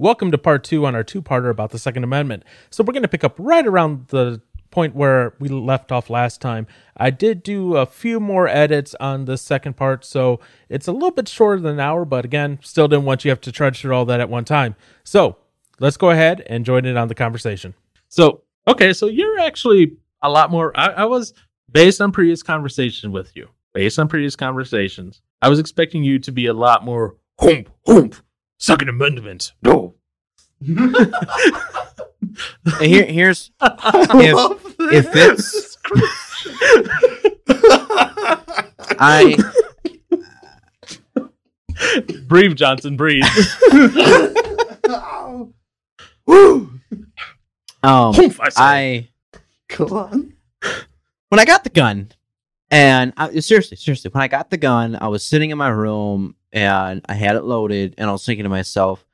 Welcome to part two on our two parter about the Second Amendment. So, we're going to pick up right around the point where we left off last time. I did do a few more edits on the second part, so it's a little bit shorter than an hour, but again, still didn't want you to have to trudge through all that at one time. So, let's go ahead and join in on the conversation. So, okay, so you're actually a lot more. I, I was based on previous conversation with you, based on previous conversations. I was expecting you to be a lot more hump, hump, second amendment. No. Here, here's if, if it's I breathe, Johnson, breathe. um Humph, I say. I Go on. when I got the gun, and I, seriously, seriously, when I got the gun, I was sitting in my room and I had it loaded, and I was thinking to myself,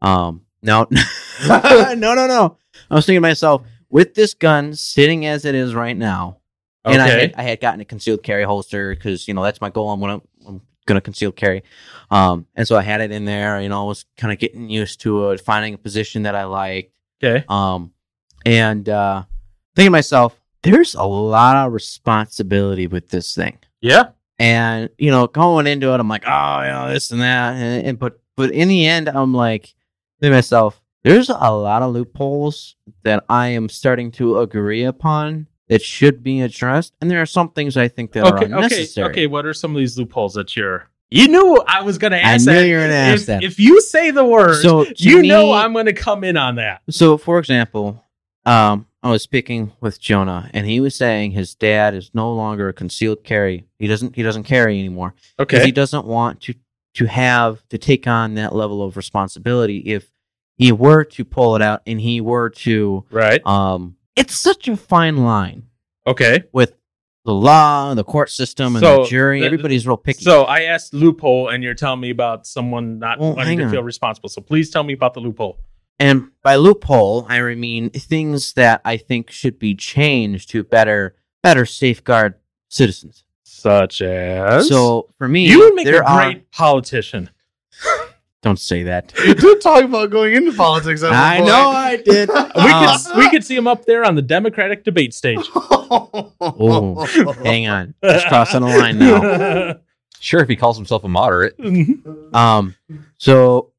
um, no, no, no, no. I was thinking to myself, with this gun sitting as it is right now, and I had, I had gotten a concealed carry holster because you know that's my goal. I'm gonna I'm gonna conceal carry, um, and so I had it in there. You know, I was kind of getting used to it, finding a position that I liked. Okay. Um, and uh, thinking to myself, there's a lot of responsibility with this thing. Yeah. And you know, going into it, I'm like, oh, you know, this and that, and, and but but in the end, I'm like, to myself, there's a lot of loopholes that I am starting to agree upon that should be addressed, and there are some things I think that are Okay. Okay. unnecessary. Okay. What are some of these loopholes that you're? You knew I was going to ask I knew that. you were gonna ask if, that. if you say the word, So to you know I'm going to come in on that. So, for example, um, I was speaking with Jonah, and he was saying his dad is no longer a concealed carry. He doesn't he doesn't carry anymore Okay. he doesn't want to to have to take on that level of responsibility. If he were to pull it out, and he were to, right. um, it's such a fine line Okay. with the law, the court system, and So, the jury. Everybody's real picky. So I asked loophole, and you're telling me about someone not Well, wanting to on. feel responsible. So please tell me about the loophole. And by loophole, I mean things that I think should be changed to better better safeguard citizens. Such as. So for me, you would make there a are- great politician. don't say that. You did talk about going into politics. at I point. know I did. We Uh, could we could see him up there on the Democratic debate stage. Oh, hang on, just crossing the line now. Sure, if he calls himself a moderate. Um, so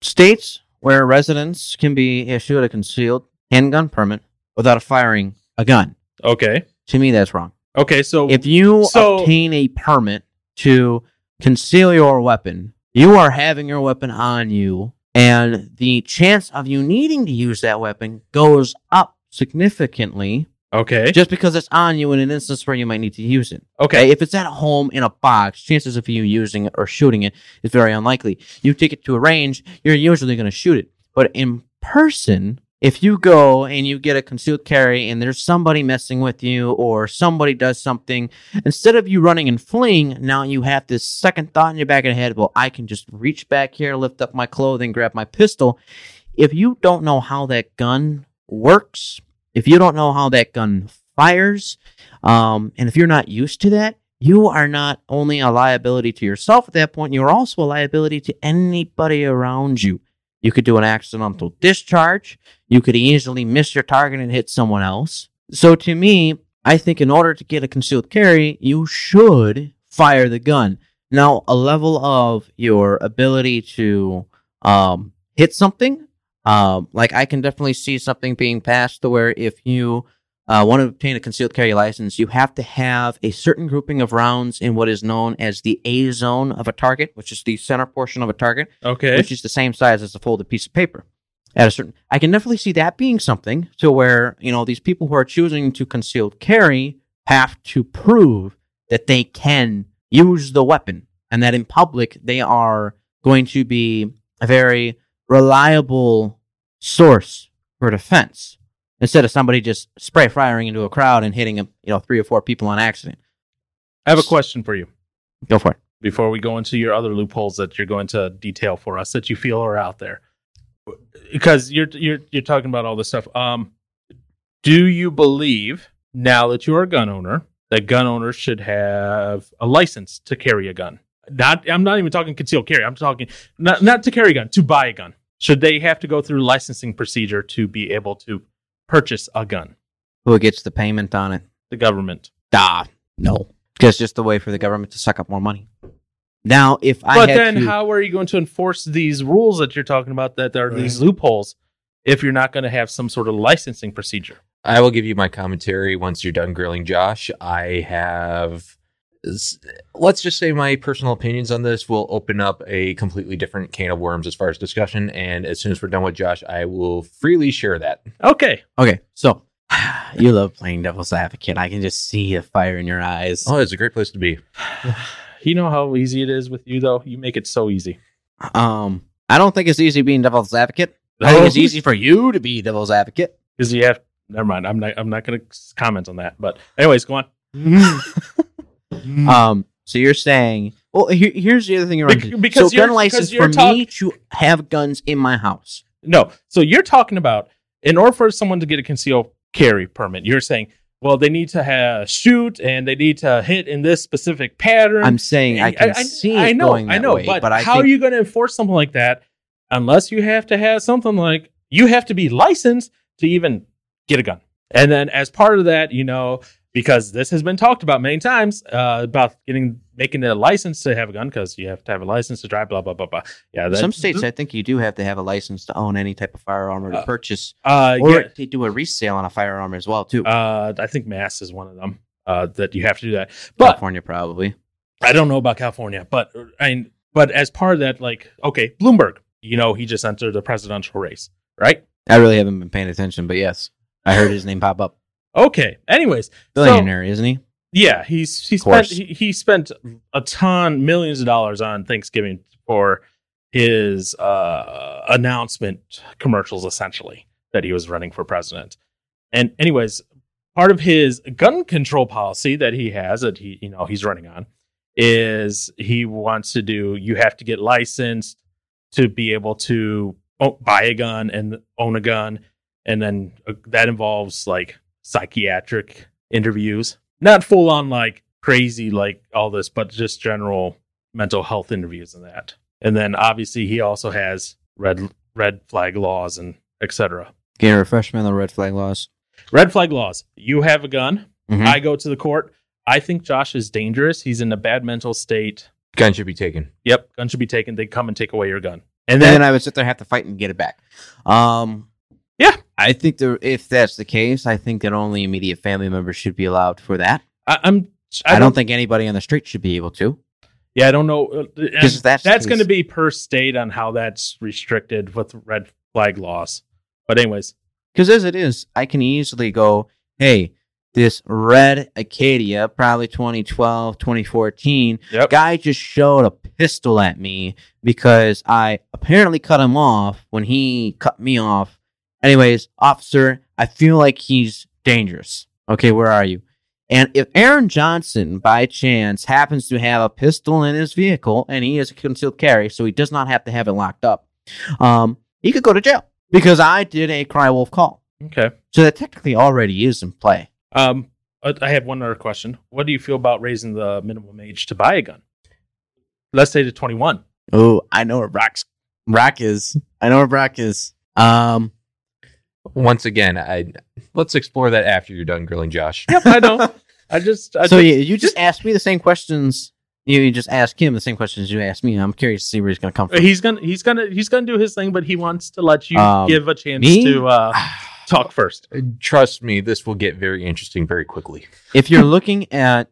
states where residents can be issued a concealed handgun permit without firing a gun. okay. To me, that's wrong. Okay. So if you So- obtain a permit to conceal your weapon, you are having your weapon on you, and the chance of you needing to use that weapon goes up significantly okay. just because it's on you in an instance where you might need to use it. Okay. If it's at home in a box, chances of you using it or shooting it is very unlikely. You take it to a range, you're usually going to shoot it. But in person, if you go and you get a concealed carry and there's somebody messing with you or somebody does something, instead of you running and fleeing, now you have this second thought in your back of the head, well, I can just reach back here, lift up my clothing, grab my pistol. If you don't know how that gun works, if you don't know how that gun fires, um, and if you're not used to that, you are not only a liability to yourself at that point, you're also a liability to anybody around you. You could do an accidental discharge. You could easily miss your target and hit someone else. So to me, I think in order to get a concealed carry, you should fire the gun. Now, a level of your ability to um, hit something, um, like I can definitely see something being passed to where if you uh, want to obtain a concealed carry license, you have to have a certain grouping of rounds in what is known as the A zone of a target, which is the center portion of a target, Okay. which is the same size as a folded piece of paper. At a certain, I can definitely see that being something to where you know these people who are choosing to concealed carry have to prove that they can use the weapon and that in public they are going to be a very reliable source for defense instead of somebody just spray firing into a crowd and hitting you know three or four people on accident. I have a question for you Go for it. before we go into your other loopholes that you're going to detail for us that you feel are out there. Because you're you're you're talking about all this stuff. Um, do you believe now that you're a gun owner that gun owners should have a license to carry a gun? Not I'm not even talking concealed carry. I'm talking not not to carry a gun, to buy a gun. should they have to go through licensing procedure to be able to purchase a gun? Who gets the payment on it? The government. Ah, no. Because just a way for the government to suck up more money. Now, if I but had then to, how are you going to enforce these rules that you're talking about that there are these loopholes if you're not going to have some sort of licensing procedure? I will give you my commentary once you're done grilling Josh. I have, s- let's just say my personal opinions on this will open up a completely different can of worms as far as discussion. And as soon as we're done with Josh, I will freely share that. Okay. okay, so you love playing devil's advocate. I can just see the fire in your eyes. Oh, it's a great place to be. You know how easy it is with you, though? You make it so easy. Um, I don't think it's easy being devil's advocate. I think it's easy for you to be devil's advocate. Because you have. Never mind. I'm not. I'm not going to comment on that. But anyways, go on. Um, so you're saying, well, here, here's the other thing you're Bec- because so you're- gun license for me to have guns in my house. No. So you're talking about in order for someone to get a concealed carry permit, you're saying, well, they need to have shoot and they need to hit in this specific pattern. I'm saying I can see it know, going that I know, way, but, but I how think are you going to enforce something like that unless you have to have something like you have to be licensed to even get a gun? And then as part of that, you know, because this has been talked about many times uh, about getting making a license to have a gun because you have to have a license to drive, blah blah blah blah. Yeah, some states I think you do have to have a license to own any type of firearm or to Uh, purchase, uh, or yeah, to do a resale on a firearm as well too. Uh, I think Mass is one of them uh, that you have to do that. But California probably. I don't know about California. But I mean, but as part of that, like, okay, Bloomberg, you know, he just entered the presidential race, right? I really haven't been paying attention, but yes, I heard his name pop up. Okay. Anyways, Billionaire, isn't he? yeah, he's he spent he, he spent a ton, millions of dollars on Thanksgiving for his uh, announcement commercials, essentially that he was running for president. And anyways, part of his gun control policy that he has that he you know he's running on is he wants to do you have to get licensed to be able to buy a gun and own a gun and then uh, that involves like psychiatric interviews. Not full on like crazy like all this but just general mental health interviews and that. And then obviously he also has red red flag laws and etc Can you refresh me on the red flag laws? red flag laws. You have a gun. Mhm. i go to the court. I think josh is dangerous. He's in a bad mental state. Gun should be taken. yep. Gun should be taken. They come and take away your gun. And and then then I would sit there and have to fight and get it back. Um, Yeah. I think there, if that's the case, I think that only immediate family members should be allowed for that. I, i'm I, don't think anybody on the street should be able to. yeah i don't know uh, that's that's going to be per state on how that's restricted with red flag laws but anyways Because as it is, I can easily go, hey, this red Acadia, probably 2012, 2014, Yep. guy just showed a pistol at me because I apparently cut him off when he cut me off. Anyways, officer, I feel like he's dangerous. Okay, where are you? And if Aaron Johnson, by chance, happens to have a pistol in his vehicle and he is a concealed carry, so he does not have to have it locked up, um, he could go to jail because I did a cry wolf call. okay So that technically already is in play. Um, uh, I have one other question. What do you feel about raising the minimum age to buy a gun? Let's say to 21. Oh, I know where Brock's Brock is. I know where Brock is. Um, Once again, I let's explore that after you're done grilling Josh. Yep, I know. I just, I so just- you, you just asked me the same questions. You, you just ask him the same questions you asked me. I'm curious to see where he's going to come from. he's gonna, he's gonna, he's gonna do his thing, but he wants to let you Um, give a chance me? to uh, talk first. Trust me, this will get very interesting very quickly. if you're looking at,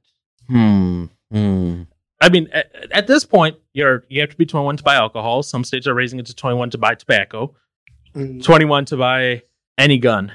hmm, hmm, I mean, at, at this point, you're you have to be 21 to buy alcohol. Some states are raising it to 21 to buy tobacco. 21 to buy any gun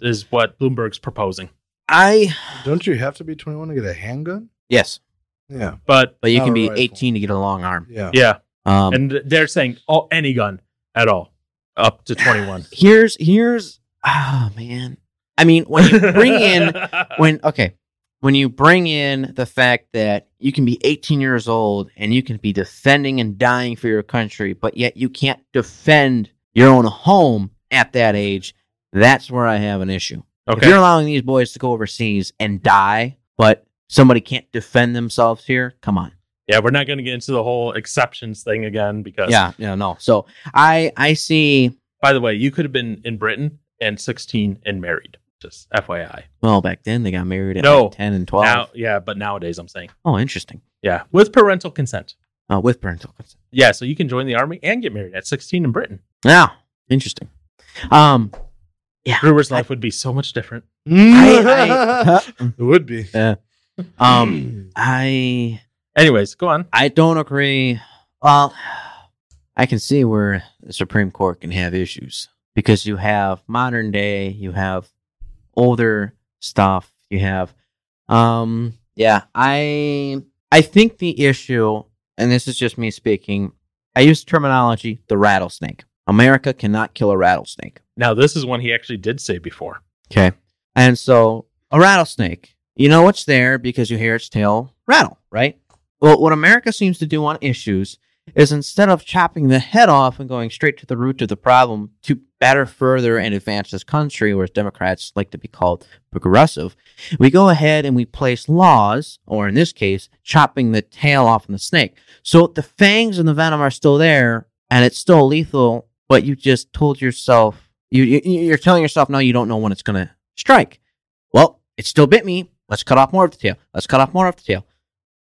is what Bloomberg's proposing. I Don't you have to be 21 to get a handgun? yes, Yeah. But but you Not can a be rifle. 18 to get a long arm. Yeah. yeah, Um, and they're saying oh, any gun at all up to 21. here's here's ah man. I mean, when you bring in when okay when you bring in the fact that you can be 18 years old and you can be defending and dying for your country but yet you can't defend your own home at that age that's where i have an issue if okay, you're allowing these boys to go overseas and die but somebody can't defend themselves here come on Yeah, we're not going to get into the whole exceptions thing again because, Yeah, yeah, no. So I I see. by the way, you could have been in Britain and 16 and married. Just FYI. Well, back then they got married at No. like ten and twelve. Now, yeah, but nowadays I'm saying, oh, interesting. yeah, with parental consent. Uh, with parental consent. Yeah, so you can join the army and get married at 16 in Britain. Yeah, interesting. Um, Yeah. Brewer's life would be so much different. I, it would be. Yeah. um, I Anyways, go on. I don't agree. Well, I can see where the Supreme Court can have issues because you have modern day, you have older stuff, you have um yeah, I I think the issue and this is just me speaking, I use terminology the rattlesnake. America cannot kill a rattlesnake. Now, this is one he actually did say before. Okay. And so a rattlesnake, you know it's there because you hear its tail rattle, right? Well, what America seems to do on issues is instead of chopping the head off and going straight to the root of the problem to better further and advance this country, whereas Democrats like to be called progressive, we go ahead and we place laws, or in this case, chopping the tail off of the snake. So the fangs and the venom are still there, and it's still lethal, but you just told yourself, you, you, you're telling yourself now you don't know when it's going to strike. Well, it still bit me. Let's cut off more of the tail. Let's cut off more of the tail.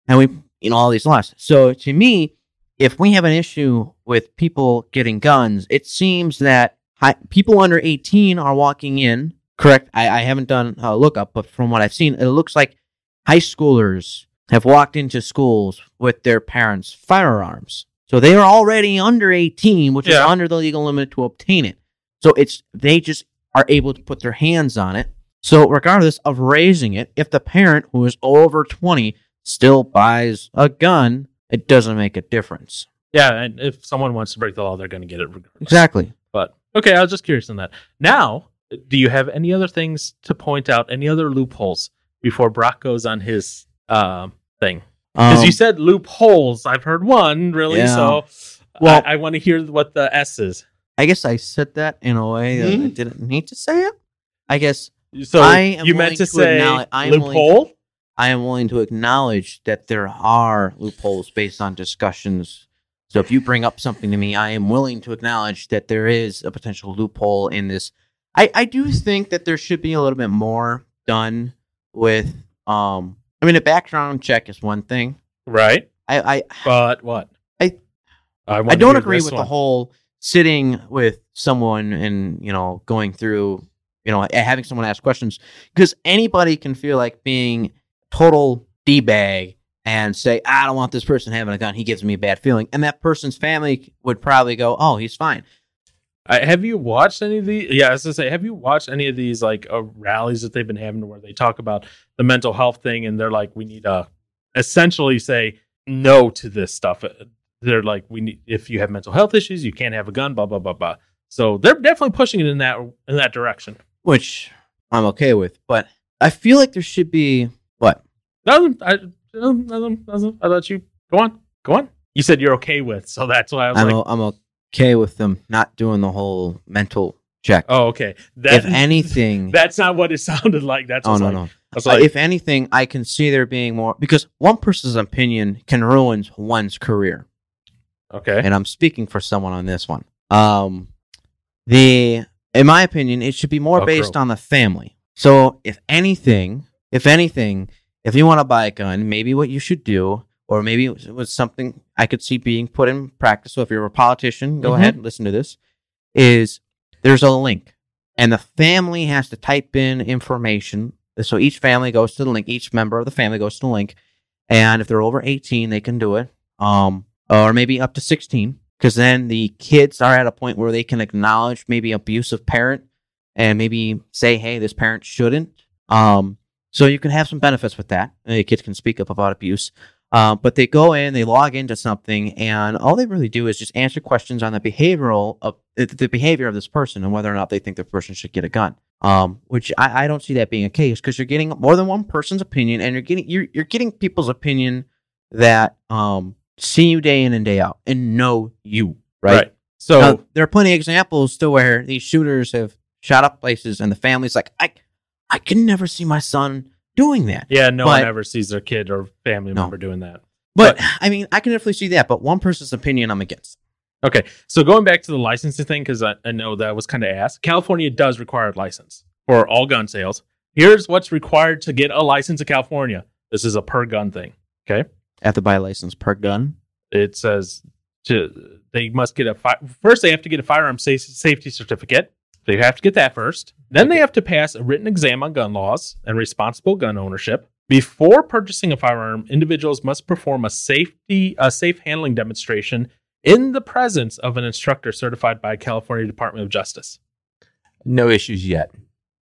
And we, you know, all these laws. So to me, if we have an issue with people getting guns, it seems that people under 18 are walking in. Correct. I, I haven't done a lookup, but from what I've seen, it looks like high schoolers have walked into schools with their parents' firearms. So they are already under 18, which is under the legal limit to obtain it. So it's they just are able to put their hands on it. So regardless of raising it, if the parent who is over 20 still buys a gun, it doesn't make a difference. Yeah, and if someone wants to break the law, they're going to get it regardless. Exactly. But okay, I was just curious on that. Now, do you have any other things to point out? Any other loopholes before Brock goes on his um, thing? Because Um, you said loopholes. I've heard one really. Yeah. So, Well- I, I want to hear what the S is. I guess I said that in a way that I Hmm? didn't need to say it. I guess So I am you willing meant to to say acknowledge- I am willing to- loophole. I am willing to acknowledge that there are loopholes based on discussions. So if you bring up something to me, I am willing to acknowledge that there is a potential loophole in this. I, I do think that there should be a little bit more done with um I mean a background check is one thing. right? I I, But what? I- I, I don't hear agree this with the one. whole sitting with someone and you know going through you know having someone ask questions because anybody can feel like being total d bag and say I don't want this person having a gun. He gives me a bad feeling, and that person's family would probably go, "Oh, he's fine." Have you watched any of these? Yeah, I was gonna say, have you watched any of these like uh, rallies that they've been having where they talk about the mental health thing and they're like, we need to essentially say no to this stuff. Uh, They're like, we need if you have mental health issues, you can't have a gun. Blah blah blah blah. So they're definitely pushing it in that in that direction. Which I'm okay with, but I feel like there should be what Nothing. I nothing, nothing. I let you go on. Go on. You said you're okay with, so that's why I was I'm like, o- I'm okay with them not doing the whole mental check. oh, okay. That, if anything, that's not what it sounded like. That's oh no like, no. Uh, like, if anything, I can see there being more because one person's opinion can ruin one's career, okay. and I'm speaking for someone on this one. Um, the in my opinion, it should be more Oh, based on the family. So, if anything, if anything, if you want to buy a gun, maybe what you should do, or maybe it was something I could see being put in practice. So, if you're a politician, go Mhm. ahead, and listen to this. Is there's a link, and the family has to type in information. So each family goes to the link. Each member of the family goes to the link, and if they're over 18, they can do it. Um, or maybe up to 16, because then the kids are at a point where they can acknowledge maybe abusive parent and maybe say, "Hey, this parent shouldn't." Um, so you can have some benefits with that. The kids can speak up about abuse. Uh, but they go in, they log into something, and all they really do is just answer questions on the behavioral of the the behavior of this person and whether or not they think the person should get a gun. Um, which I, I don't see that being a case because you're getting more than one person's opinion, and you're getting you're you're getting people's opinion that um see you day in and day out and know you right. So Now, there are plenty of examples to where these shooters have shot up places, and the family's like, I I can never see my son doing that. yeah, no but- one ever sees their kid or family No. member doing that. But I mean, I can definitely see that. But one person's opinion, I'm against. Okay, so going back to the licensing thing, because I, I know that was kind of asked. California does require a license for all gun sales. Here's what's required to get a license in California. This is a per gun thing. I have to buy a license per gun. It says to they must get a fi- first. They have to get a firearm sa- safety certificate. They have to get that first. Then they have to pass a written exam on gun laws and responsible gun ownership. Before purchasing a firearm, individuals must perform a safety a safe handling demonstration in the presence of an instructor certified by California Department of Justice. No issues yet.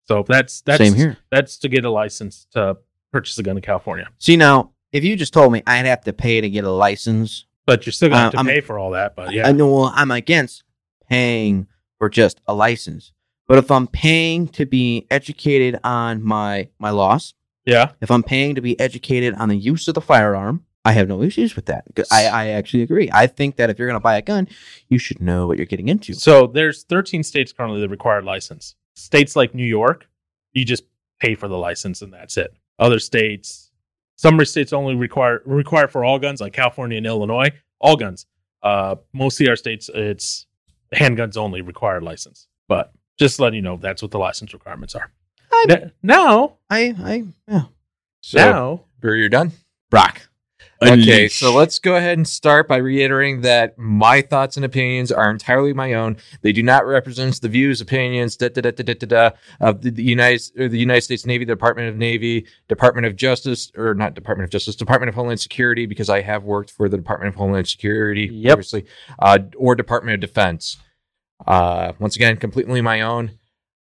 So that's that's Same here. That's to get a license to purchase a gun in California. See now, if you just told me I'd have to pay to get a license, But you're still gonna have Uh, to I'm- pay for all that. But yeah, I know well, I'm against paying for just a license. But if I'm paying to be educated on my my loss, yeah. if I'm paying to be educated on the use of the firearm, I have no issues with that. I, I actually agree. I think that if you're going to buy a gun, you should know what you're getting into. So there's 13 states currently that require license. States like New York, you just pay for the license and that's it. Other states, some states only require require for all guns, like California and Illinois, all guns. Uh, most CR states, it's handguns only require license. But just letting you know, that's what the license requirements are. I- N- now, I, I, yeah. So, now, Brewer, you're done. Brock. Okay, so let's go ahead and start by reiterating that my thoughts and opinions are entirely my own. They do not represent the views, opinions, da da da da da da, da of the, the United or the United States Navy, the Department of Navy, Department of Justice, or not Department of Justice, Department of Homeland Security, because I have worked for the Department of Homeland Security Yep. previously, uh, or Department of Defense. Uh, once again, completely my own.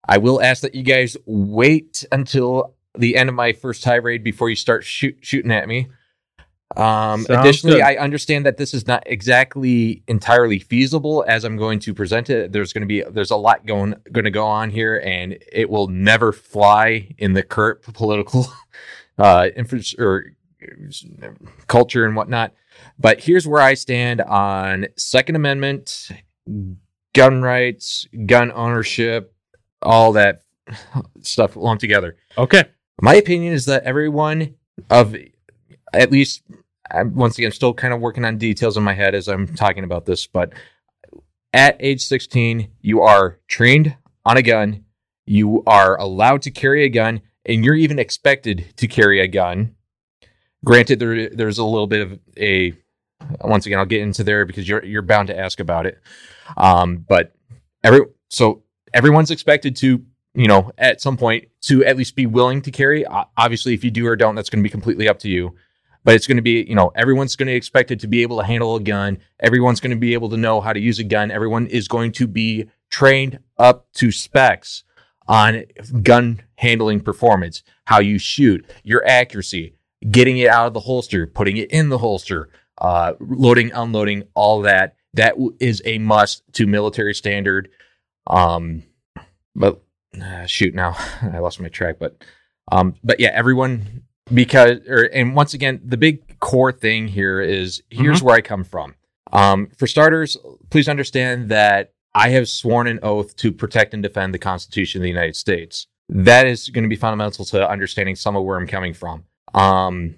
I will ask that you guys wait until the end of my first tirade before you start shoot, shooting at me. Um, Sounds additionally, good. I understand that this is not exactly entirely feasible as I'm going to present it. There's going to be there's a lot going going to go on here, and it will never fly in the current political uh, infra- or culture and whatnot. But here's where I stand on Second Amendment, gun rights, gun ownership, all that stuff lumped together. okay. My opinion is that everyone of at least I'm, once again still kind of working on details in my head as I'm talking about this, but at age 16, you are trained on a gun, you are allowed to carry a gun, and you're even expected to carry a gun. Granted, there there's a little bit of a once again I'll get into there because you're you're bound to ask about it. Um, but every so everyone's expected to you know, at some point to at least be willing to carry. Obviously, if you do or don't, that's going to be completely up to you. But it's going to be, you know, everyone's going to expect it to be able to handle a gun. Everyone's going to be able to know how to use a gun. Everyone is going to be trained up to specs on gun handling performance, how you shoot, your accuracy, getting it out of the holster, putting it in the holster, uh, loading, unloading, all that. That is a must to military standard. Um, but uh, shoot, now I lost my track. But um, but yeah, everyone because or and once again, the big core thing here is here's where I come from. Um, for starters, please understand that I have sworn an oath to protect and defend the Constitution of the United States. That is going to be fundamental to understanding some of where I'm coming from. Um,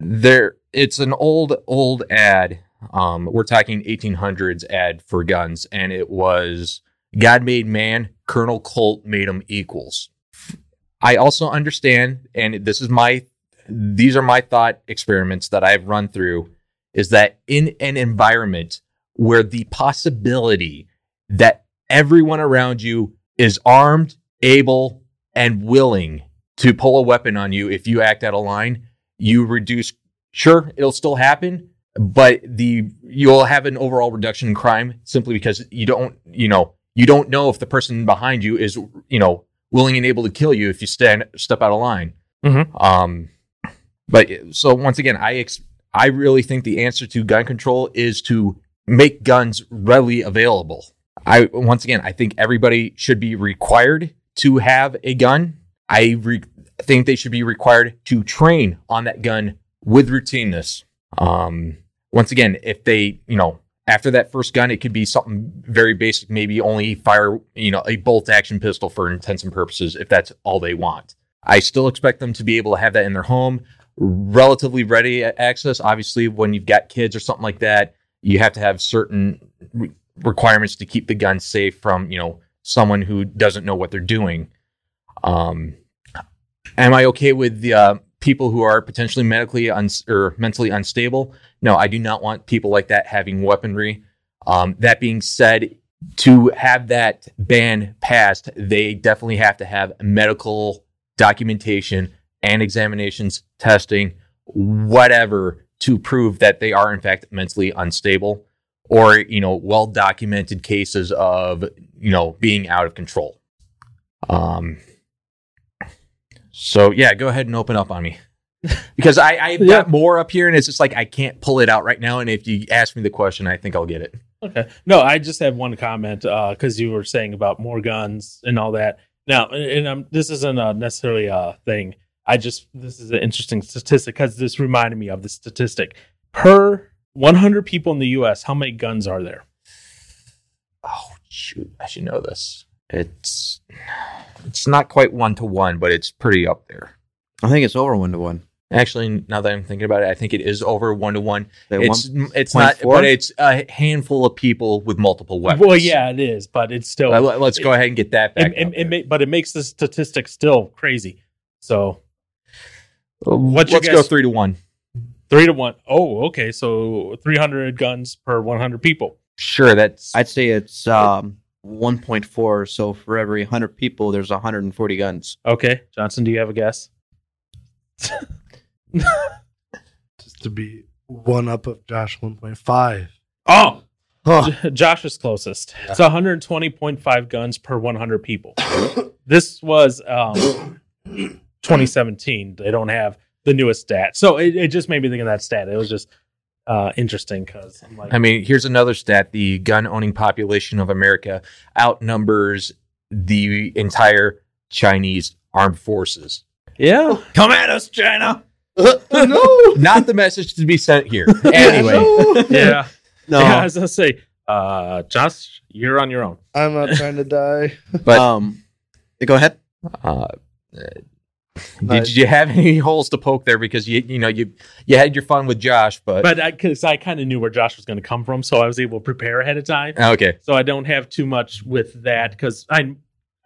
there, it's an old, old ad. Um, we're talking 1800s ad for guns, and it was God made man, Colonel Colt made them equals. I also understand, and this is my, these are my thought experiments that I've run through, is that in an environment where the possibility that everyone around you is armed, able, and willing to pull a weapon on you if you act out of line, you reduce. Sure, it'll still happen, but the you'll have an overall reduction in crime simply because you don't, you know, you don't know if the person behind you is, you know, willing and able to kill you if you stand step out of line. Mhm. Um, but so once again, I ex- I really think the answer to gun control is to make guns readily available. I once again, I think everybody should be required to have a gun. I re- think they should be required to train on that gun with routineness. Um, once again, if they, you know, after that first gun, it could be something very basic, maybe only fire, you know, a bolt action pistol for intents and purposes, if that's all they want. I still expect them to be able to have that in their home relatively ready access. Obviously, when you've got kids or something like that, you have to have certain re- requirements to keep the gun safe from you know someone who doesn't know what they're doing. Um, am I okay with the uh, people who are potentially medically uns- or mentally unstable? No, I do not want people like that having weaponry. Um, that being said, to have that ban passed, they definitely have to have medical documentation and examinations, testing, whatever, to prove that they are in fact mentally unstable or you know well documented cases of you know being out of control. Um. So yeah, go ahead and open up on me. Because I, I've Yeah. got more up here and it's just like I can't pull it out right now. And if you ask me the question, I think I'll get it. Okay. No, I just have one comment because you were saying about more guns and all that. Now, and, and um, this isn't uh, necessarily a thing. I just this is an interesting statistic because this reminded me of the statistic per 100 people in the U.S. How many guns are there? Oh shoot, I should know this. It's it's not quite one to one, but it's pretty up there. I think it's over one to one. Actually, now that I'm thinking about it, I think it is over one to one. It's it's not, four? but it's a handful of people with multiple weapons. Well, yeah, it is, but it's still. Let- Let's go ahead and get that back. it, it, it there. but it makes the statistic still crazy. So What's Let's go three to one. three to one. Oh, okay. So 300 guns per 100 people. Sure, that's I'd say it's um 1.4. So for every 100 people, there's 140 guns. Okay, Johnson, do you have a guess? Just to be one up of Josh 1.5. Oh, Huh. J- Josh is closest. It's 120.5 guns per 100 people. this was um, 2017. They don't have the newest stat, so it, it just made me think of that stat. It was just uh, interesting because I'm like, I mean, here's another stat: the gun owning population of America outnumbers the entire Chinese armed forces. yeah, Come at us, China. no. Not the message to be sent here. Anyway, No. yeah, No. yeah. I was gonna say, uh, Josh, you're on your own. I'm not trying to die. but um, go ahead. uh, Did you have any holes to poke there? Because you you know you you had your fun with Josh, but, But because I, kind of knew where Josh was going to come from, so I was able to prepare ahead of time. okay, so I don't have too much with that because I,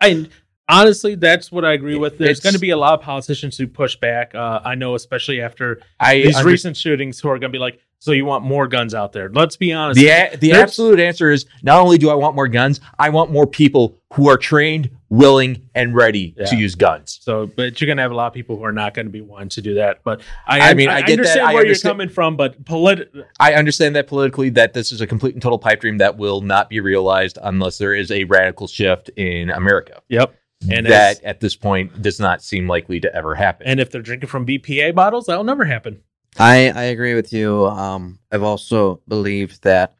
I honestly that's what I agree with. There's going to be a lot of politicians who push back. Uh, I know, especially after I these under- recent shootings, who are going to be like, "So you want more guns out there?" Let's be honest. the a- the There's- absolute answer is not only do I want more guns, I want more people who are trained, willing, and ready Yeah. to use guns. So, but you're going to have a lot of people who are not going to be wanting to do that. But I, I mean, I get that. understand I where understand- you're coming from, but polit- I understand that politically that this is a complete and total pipe dream that will not be realized unless there is a radical shift in America. Yep. And that as- at this point does not seem likely to ever happen. And if they're drinking from BPA bottles, that'll never happen. I I agree with you. Um, I've also believed that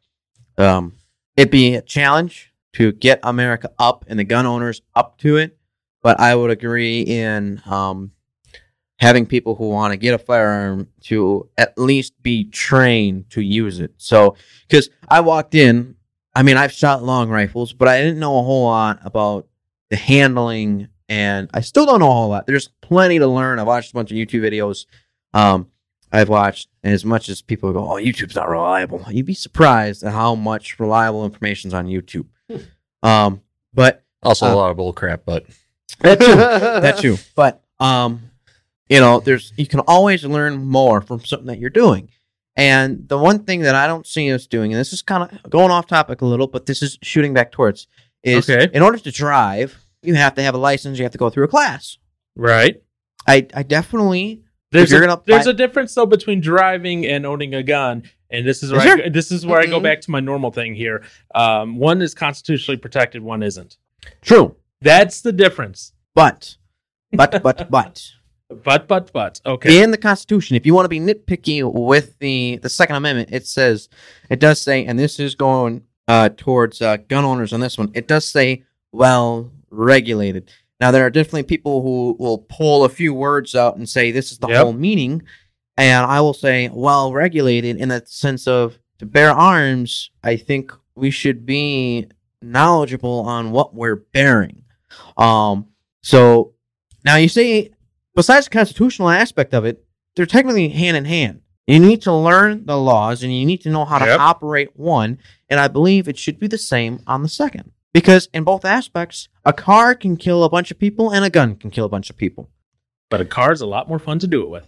um, it'd be a challenge to get America up and the gun owners up to it, but I would agree in um, having people who want to get a firearm to at least be trained to use it. So, because I walked in, I mean, I've shot long rifles, but I didn't know a whole lot about the handling, and I still don't know a whole lot. There's plenty to learn. I've watched a bunch of YouTube videos. Um, I've watched, and as much as people go, "Oh, YouTube's not reliable," you'd be surprised at how much reliable information's on YouTube. Um, but also a uh, lot of bull crap, but that too, that too. But um, you know, there's you can always learn more from something that you're doing. And the one thing that I don't see us doing, and this is kind of going off topic a little, but this is shooting back towards, is Okay. in order to drive, you have to have a license. You have to go through a class. Right. I I definitely There's you're a, gonna there's buy- a difference though between driving and owning a gun, and this is where Is I, there? this is where I go Mhm. back to my normal thing here. Um, one is constitutionally protected, one isn't. true, That's the difference. but but but but But but but okay. in the Constitution, if you want to be nitpicky with the the Second Amendment, it says it does say, and this is going uh, towards uh, gun owners on this one. It does say well regulated. Now there are definitely people who will pull a few words out and say this is the Yep. whole meaning, and I will say well regulated in the sense of to bear arms. I think we should be knowledgeable on what we're bearing. Um, so now you say besides the constitutional aspect of it, they're technically hand in hand. You need to learn the laws and you need to know how to operate one. And I believe it should be the same on the second. Because in both aspects, a car can kill a bunch of people and a gun can kill a bunch of people. But a car's a lot more fun to do it with.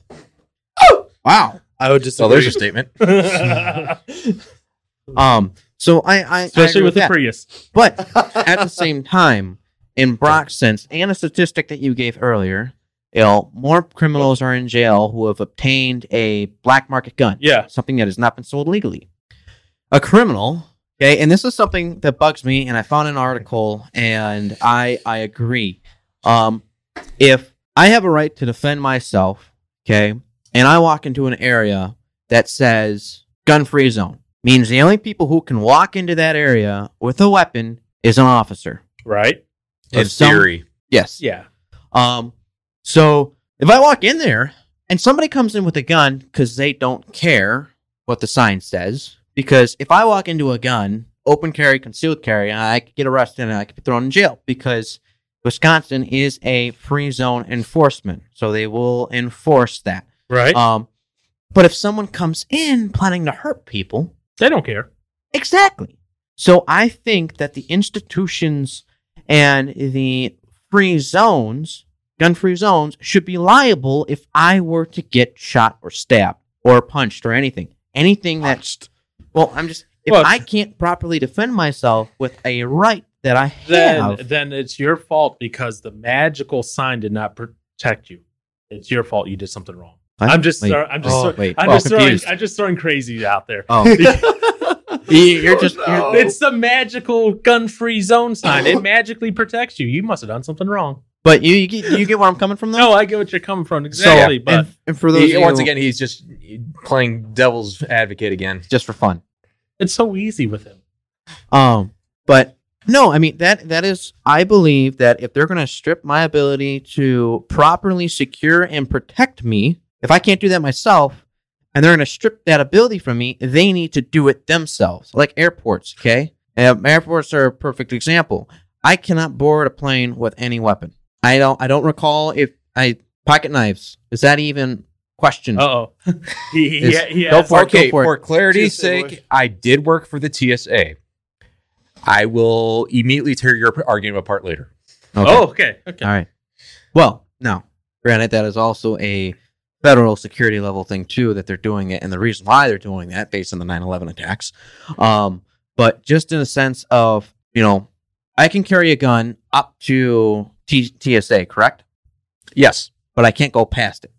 Oh! Wow. I would just. disagree. there's a statement. Um. So I, I I Especially agree with the that. Prius. But at the same time, in Brock's sense, and a statistic that you gave earlier, you know, more criminals are in jail who have obtained a black market gun, Yeah. something that has not been sold legally. A criminal, okay, and this is something that bugs me, and I found an article, and I I agree. Um, if I have a right to defend myself, okay, and I walk into an area that says gun-free zone, means the only people who can walk into that area with a weapon is an officer. Right? In Of some- theory. Yes. Yeah. Um, so if I walk in there and somebody comes in with a gun because they don't care what the sign says, because if I walk into a gun, open carry, concealed carry, I could get arrested and I could be thrown in jail because Wisconsin is a free zone enforcement, so they will enforce that. Right? Um, but if someone comes in planning to hurt people, they don't care. Exactly. So I think that the institutions and the free zones, gun free zones, should be liable if I were to get shot or stabbed or punched or anything. Anything that, well, I'm just, if Well, I can't properly defend myself with a right that I Then have, then it's your fault because the magical sign did not protect you. It's your fault you did something wrong. I'm just Wait. throw- I'm just Oh, throw- wait. I'm Oh, just throwing. I'm just throwing crazy out there. Oh, you're just, you're, It's the magical gun-free zone sign. It magically protects you. You must have done something wrong. But you, you get, you get where I'm coming from, though. No, I get what you're coming from exactly, but and, and for those He- of once again, he's just playing devil's advocate again. just for fun. it's so easy with him. Um, but no, I mean that that is I believe that if they're going to strip my ability to properly secure and protect me, if I can't do that myself, and they're going to strip that ability from me, they need to do it themselves. Like airports, okay? Um, airports are a perfect example. I cannot board a plane with any weapon. I don't. I don't recall if I pocket knives. Is that even questioned? Uh oh. he, he, Is- go has- for it, okay, for for, it. clarity's TSA sake, boys. I did work for the TSA. I will immediately tear your argument apart later. Okay. Oh, okay. Okay. All right. Well, now, granted, that is also a federal security level thing too that they're doing it, and the reason why they're doing that based on the 9/11 attacks. Um, but just in a sense of you know, I can carry a gun up to T- TSA, correct? Yes, But I can't go past it.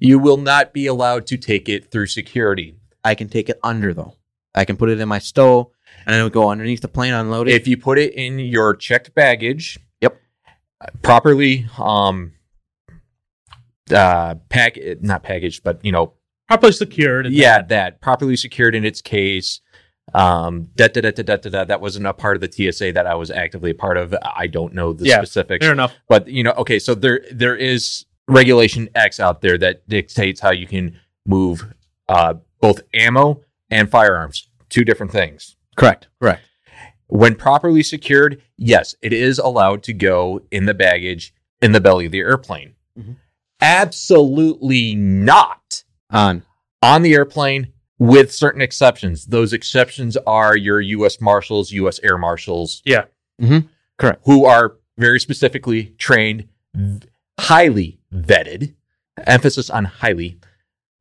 you will not be allowed to take it through security. I can take it under though. I can put it in my stove, and it would go underneath the plane, unload it. If you put it in your checked baggage, Yep. uh, properly, um, uh, pack not packaged, but you know, Properly secured. and yeah, that properly secured in its case. Um, da, da, da, da, da, da, da, that wasn't a part of the TSA that I was actively a part of. I don't know the Yeah, specifics, Fair enough. but you know, okay, so there there is regulation X out there that dictates how you can move uh, both ammo and firearms, two different things. correct. Correct. When properly secured, yes, it is allowed to go in the baggage in the belly of the airplane. Mhm. Absolutely not On. on the airplane with certain exceptions. Those exceptions are your U.S. Marshals, U.S. Air Marshals, Yeah. Mhm. Correct. who are very specifically trained, highly vetted, emphasis on highly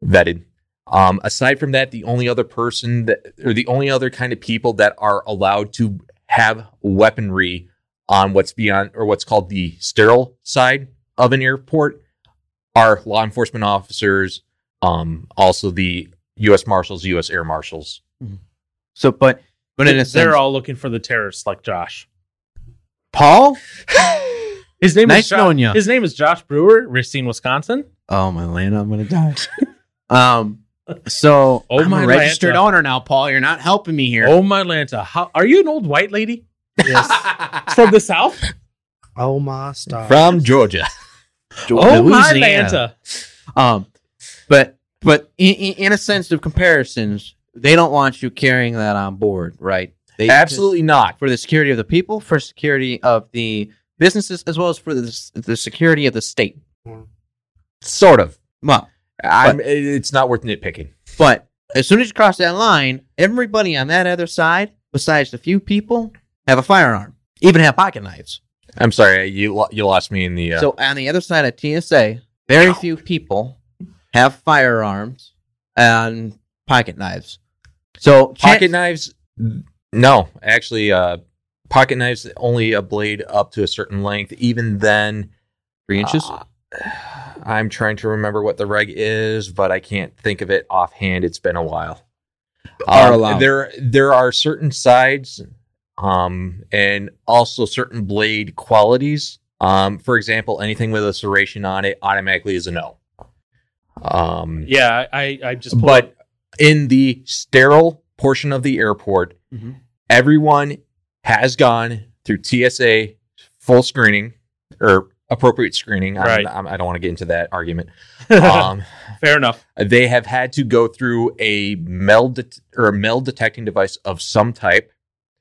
vetted. Um, aside from that, the only other person that, or the only other kind of people that are allowed to have weaponry on what's beyond, or what's called the sterile side of an airport, are law enforcement officers, um, also the U.S. Marshals, U.S. Air Marshals. So, but but in a sense, They're all looking for the terrorists like Josh. Paul. His name Nice is Jo- knowing ya. His name is Josh Brewer, Racine, Wisconsin. Oh my land, I'm gonna die. um, so Oh, I'm my a registered Lanta. owner now, Paul. You're not helping me here. Oh my Lanta. How are you an old white lady? Yes. From the south? oh my star. From Georgia. Georgia. Oh my Louisiana. Lanta. Um, but but in, in, a sense of comparisons, they don't want you carrying that on board, right? They Absolutely not. for the security of the people, for security of the businesses, as well as for the the security of the state. Sort of. Well, I'm, it's not worth nitpicking. But as soon as you cross that line, everybody on that other side, besides the few people, have a firearm, even have pocket knives. I'm sorry, you lo- you lost me in the. Uh, So on the other side of TSA, very few people have firearms and pocket knives. So pocket chan- knives, no, actually, uh, pocket knives only a blade up to a certain length. Even then, three inches. uh, I'm trying to remember what the reg is, but I can't think of it offhand. It's been a while. Are Um, there there are certain sides, um, and also certain blade qualities. Um, for example, anything with a serration on it automatically is a no. Um, Yeah, I I just pulled but up- in the sterile portion of the airport, Mhm. everyone has gone through TSA full screening or appropriate screening. I'm- Right. I'm, I don't want to get into that argument. Um, fair enough. they have had to go through a metal det- or a metal detecting device of some type.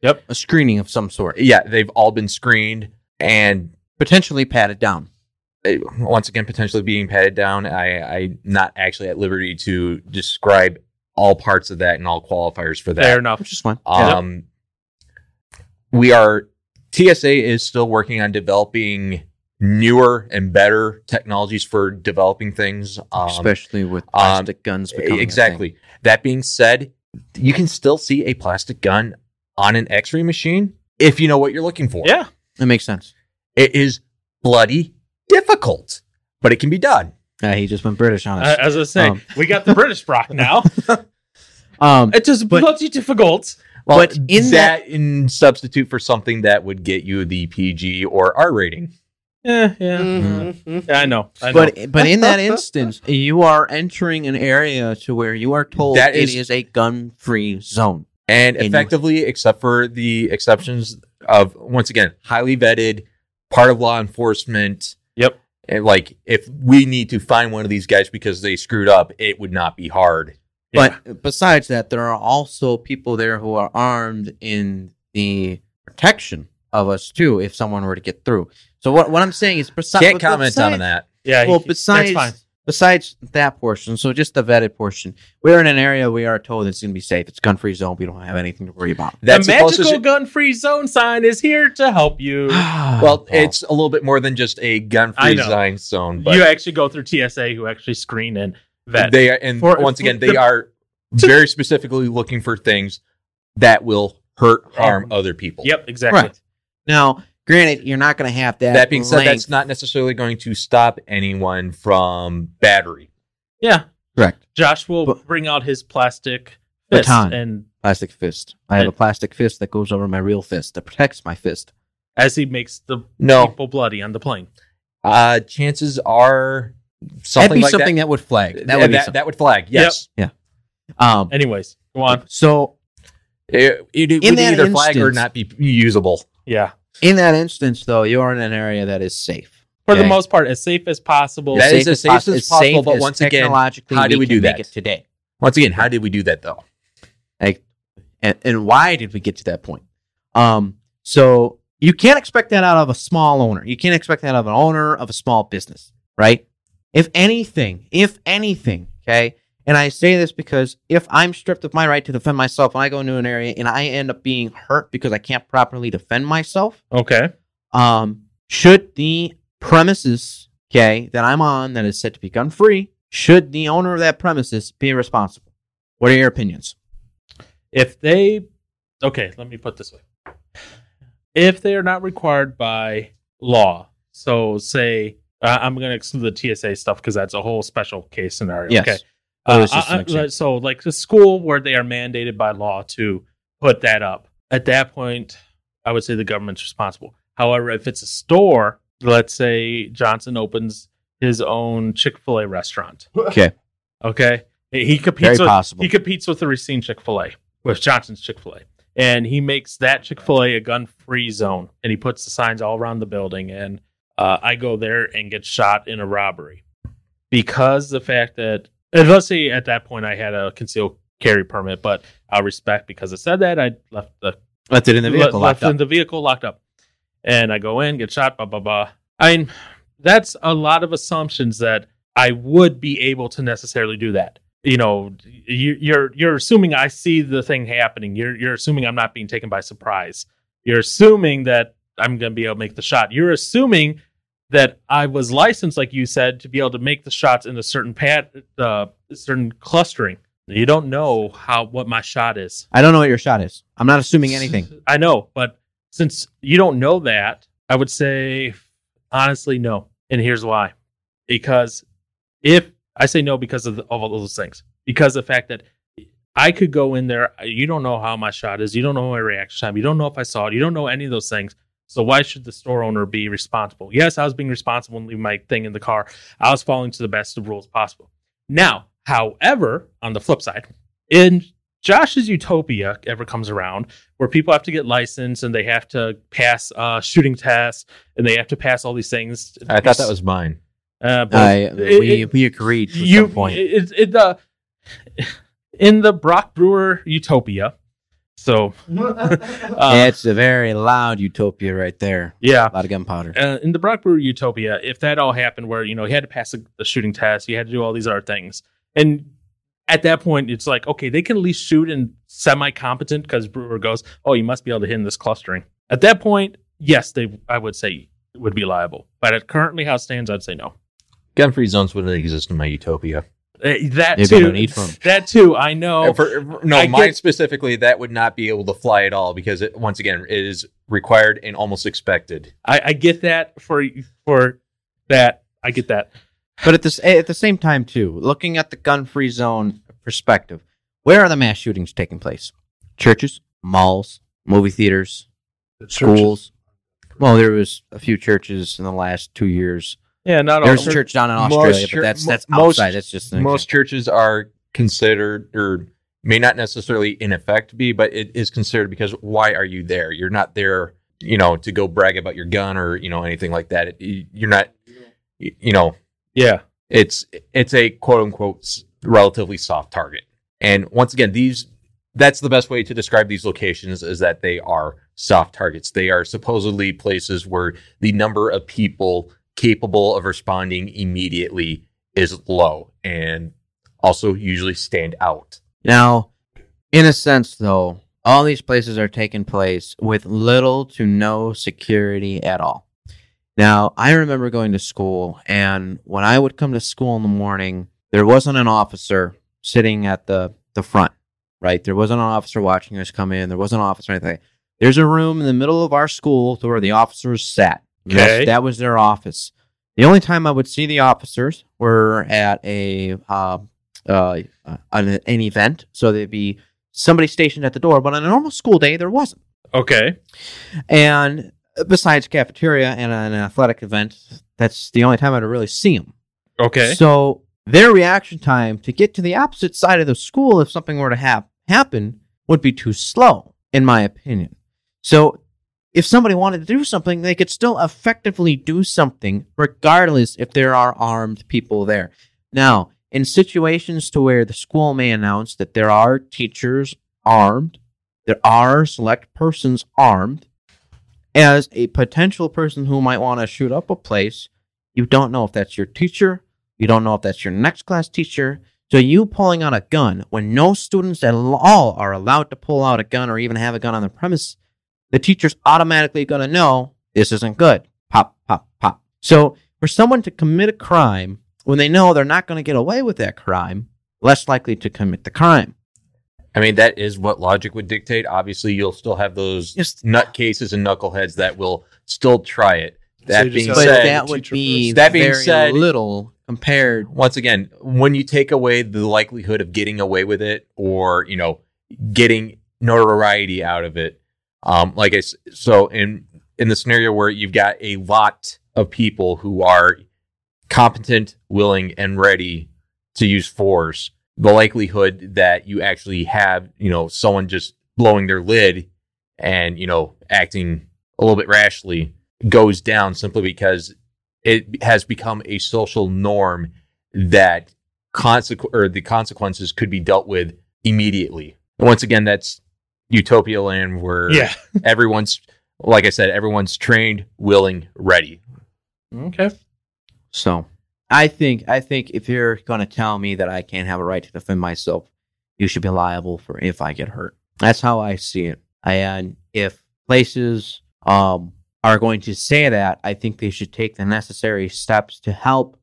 Yep, a screening of some sort, Yeah, they've all been screened and potentially patted down. Uh, once again potentially being patted down. I, I'm not actually at liberty to describe all parts of that and all qualifiers for that. Fair enough. Which is fine. Um, we are TSA is still working on developing newer and better technologies for developing things. Um, Especially with um, plastic guns. becoming exactly. That being said, you can still see a plastic gun on an X-ray machine if you know what you're looking for. Yeah. That makes sense. it is bloody difficult, but it can be done. Yeah, he just went British on Uh, us. as I say, Um, we got the British Brock now. um, It just But- bloody difficult. Well, But in that in substitute for something that would get you the PG or R rating. Yeah, yeah. Mhm. Yeah, I know. I know. but but in that instance, you are entering an area to where you are told That it is- is a gun-free zone. and And you- effectively, except for the exceptions of once again highly vetted, part of law enforcement. Yep. And like, if we need to find one of these guys because they screwed up, it would not be hard. Yeah. But besides that, there are also people there who are armed in the protection of us too. If someone were to get through, so what what I'm saying is, besi- Can't comment besides, on that. yeah. Well, he- besides that's fine. Besides that portion, so just the vetted portion, we're in an area we are told it's going to be safe. It's gun free zone. We don't have anything to worry about. That's the magical to. gun-free zone sign is here to help you. Ah, well, it's a little bit more than just a gun-free zone zone, but you actually go through TSA, who actually screen and vet. they are, and For- once for again, the- they are very specifically looking for things that will hurt, harm Harm. other people. yep, exactly. Right. now, granted, you're not going to have that. That being said, that's not necessarily going to stop anyone from battery. Yeah, correct. Josh will But- bring out his plastic fist Baton. and Plastic fist. I have a plastic fist that goes over my real fist that protects my fist. as he makes the No, people bloody on the plane. uh, chances are something That'd be like something that. that, would flag. That that, would be that, something. would flag. Yes, Yeah. Um, Anyways, go on. so it, it, it In would that either flag or not be usable. Yeah, in that instance, though, you are in an area that is safe. for the most part, as safe as possible. That is as safe as possible, but as once again, technologically how did we can do that? it today? Once again, how did we do that though? Like, and, and why did we get to that point? Um, so you can't expect that out of a small owner. You can't expect that out of an owner of a small business, right? If anything, if anything, okay. And I say this because if I'm stripped of my right to defend myself when I go into an area and I end up being hurt because I can't properly defend myself, okay. um, should the premises, okay, that I'm on that is said to be gun free, should the owner of that premises be responsible? What are your opinions? If they, okay, let me put this way. If they are not required by law, so say uh, I'm going to exclude the TSA stuff because that's a whole special case scenario. Yes. Okay. Oh, Uh, it's just uh, uh, so, like the school where they are mandated by law to put that up. At that point, I would say the government's responsible. However, if it's a store, let's say Johnson opens his own Chick Fil A restaurant. Okay. Okay, he competes. Very with, possible. He competes with the Racine Chick Fil A, with Johnson's Chick Fil A, and he makes that Chick Fil A a gun-free zone, and he puts the signs all around the building. And uh, I go there and get shot in a robbery because the fact that and let's say at that point I had a concealed carry permit, but I'll respect because it said that I left the Left it in the vehicle le- left locked up. in the vehicle locked up, and I go in, get shot, blah blah blah. I mean, that's a lot of assumptions that I would be able to necessarily do that. You know, you, you're you're assuming I see the thing happening. You're you're assuming I'm not being taken by surprise. You're assuming that I'm going to be able to make the shot. You're assuming that I was licensed, like you said, to be able to make the shots in a certain pat, uh, certain clustering. You don't know how what my shot is. I don't know what your shot is. I'm not assuming anything. I know, but since you don't know that, I would say honestly no. And here's why. Because if I say no because of, the, of all those things, because the fact that I could go in there, you don't know how my shot is, you don't know my reaction time, you don't know if I saw it, you don't know any of those things. So why should the store owner be responsible? Yes, I was being responsible and leaving my thing in the car. I was following to the best of rules possible. Now, however, on the flip side, in Josh's Utopia ever comes around, where people have to get licensed and they have to pass uh, shooting tests and they have to pass all these things. I thought that was mine. Uh, but I, it- we, it- we agreed to you some point. It, it, the in the Brock Brewer Utopia. So, uh, it's a very loud utopia right there. yeah, A lot of gunpowder. uh, in the Brock Brewer Utopia, if that all happened, where you know he had to pass the, the shooting test, he had to do all these other things, and at that point, it's like okay, they can at least shoot and semi-competent because Brewer goes, "Oh, you must be able to hit in this clustering." At that point, yes, they I would say would be liable, but at currently how it stands, I'd say no. Gun free zones wouldn't exist in my utopia. Uh, that Maybe too, need that too, I know. For- for- no, I mine get- specifically, that would not be able to fly at all because it, once again, it is required and almost expected. I, I get that for for that. I get that. But at this at the same time too, looking at the gun-free zone perspective, where are the mass shootings taking place? Churches, malls, movie theaters, schools. Well, there was a few churches in the last two years. Yeah, not all. There's a church down in Australia, chur- but that's that's mo- most- outside. That's just an Most churches are considered, or may not necessarily in effect be, but it is considered because why are you there? You're not there, you know, to go brag about your gun or you know anything like that. It- you're not, you you know, Yeah, it's it's a quote unquote relatively soft target. And once again, these that's the best way to describe these locations is that they are soft targets. They are supposedly places where the number of people capable of responding immediately is low and also usually stand out. Now, in a sense, though, all these places are taking place with little to no security at all. Now, I remember going to school, and when I would come to school in the morning, there wasn't an officer sitting at the, the front, right? There wasn't an officer watching us come in. There wasn't an officer or anything. There's a room in the middle of our school to where the officers sat. That's- that was their office. The only time I would see the officers were at a uh, uh, an, an event, so there'd be somebody stationed at the door. But on a normal school day, there wasn't. okay. And besides cafeteria and an athletic event, that's the only time I'd really see them. Okay. So their reaction time to get to the opposite side of the school, if something were to hap- happen, would be too slow, in my opinion. So if somebody wanted to do something, they could still effectively do something, regardless if there are armed people there. Now, in situations to where the school may announce that there are teachers armed, there are select persons armed, as a potential person who might want to shoot up a place, you don't know if that's your teacher, you don't know if that's your next class teacher. So you pulling out a gun when no students at all are allowed to pull out a gun or even have a gun on the premise, the teacher's automatically going to know this isn't good. Pop, pop, pop. So for someone to commit a crime when they know they're not going to get away with that crime, less likely to commit the crime. I mean, that is what logic would dictate. Obviously, you'll still have those Just- nutcases and knuckleheads that will still try it. That So you just being But said, that would be. That being very said- little compared. once again, when you take away the likelihood of getting away with it or, you know, getting notoriety out of it, um, like I, so in, in the scenario where you've got a lot of people who are competent, willing, and ready to use force, the likelihood that you actually have, you know, someone just blowing their lid and, you know, acting a little bit rashly goes down simply because it has become a social norm that consequ- or the consequences could be dealt with immediately. And Once again, that's utopia land where Yeah. everyone's like I said, everyone's trained, willing, ready. Okay. So I think I think if you're going to tell me that I can't have a right to defend myself, you should be liable for if I get hurt. That's how I see it. And if places um, are going to say that, I think they should take the necessary steps to help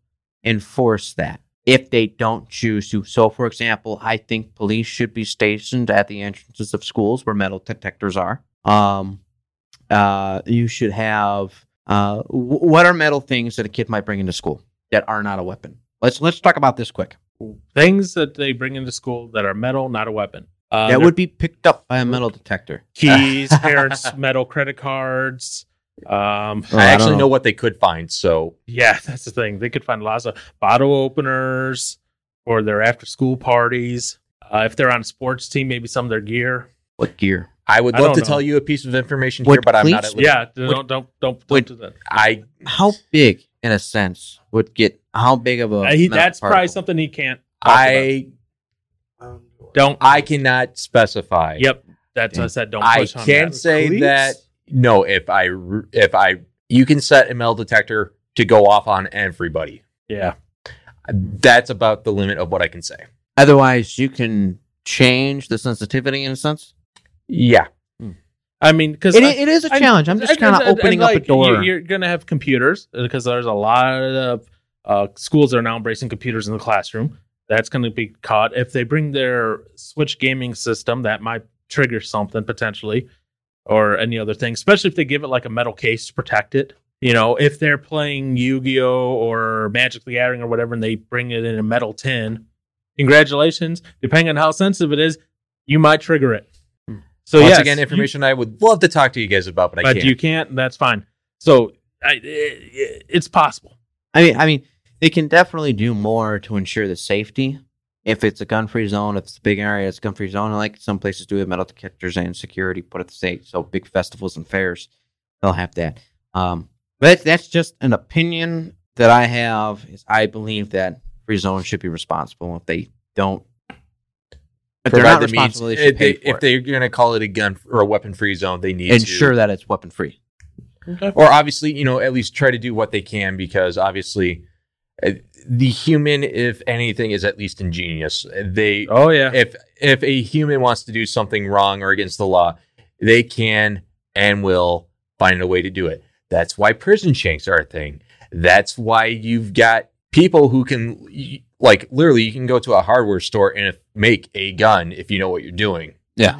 enforce that. If they don't choose to, so for example, I think police should be stationed at the entrances of schools where metal detectors are. Um, uh, you should have uh, w- what are metal things that a kid might bring into school that are not a weapon? Let's let's talk about this quick. Things that they bring into school that are metal, not a weapon. Uh, that would be picked up by a metal detector. keys, parents' metal credit cards. Um, Oh, I I actually don't know. know. what they could find. So yeah, that's the thing. They could find lots of bottle openers for their after-school parties. Uh, if they're on a sports team, maybe some of their gear. What gear? I would love don't to know. tell you a piece of information Would here, but I'm not at liberty. Yeah, don't don't don't, don't Wait. do that. I How big, in a sense, would get how big of a? Uh, he, metal that's probably something he can't. talk about. I don't. I cannot specify. Yep, that's what I said. Don't I on can that. say Cleats? that no. If I if I you can set a metal detector to go off on everybody. Yeah, That's about the limit of what I can say. Otherwise, you can change the sensitivity in a sense. Yeah. I mean, because It, it is a challenge. I'm just kind of opening up a door. You're going to have computers because there's a lot of uh, schools that are now embracing computers in the classroom. That's going to be caught if they bring their Switch gaming system. That might trigger something potentially, or any other thing. Especially if they give it like a metal case to protect it. You know, if they're playing Yu-Gi-Oh or Magic the Gathering or whatever, and they bring it in a metal tin, congratulations. Depending on how sensitive it is, you might trigger it. Hmm. So Once yes, again, you- information I would love to talk to you guys about, but I but can't. you can't. That's fine. So I, it, it's possible. I mean, I mean, they can definitely do more to ensure the safety. If it's a gun-free zone, if it's a big area, it's a gun-free zone. Like some places do have metal detectors and security put at the state. So big festivals and fairs, they'll have that. Um, but that's just an opinion that I have. Is I believe that free zones should be responsible. If they don't, if they're Provide not the means- they should if, pay they, for if it. they're going to call it a gun or a weapon free zone, they need to ensure to that it's weapon-free. or obviously, you know, at least try to do what they can because obviously, uh, the human, if anything, is at least ingenious. They Oh yeah. if if a human wants to do something wrong or against the law, they can and will find a way to do it. That's why prison shanks are a thing. That's why you've got people who can like literally you can go to a hardware store and make a gun if you know what you're doing. Yeah.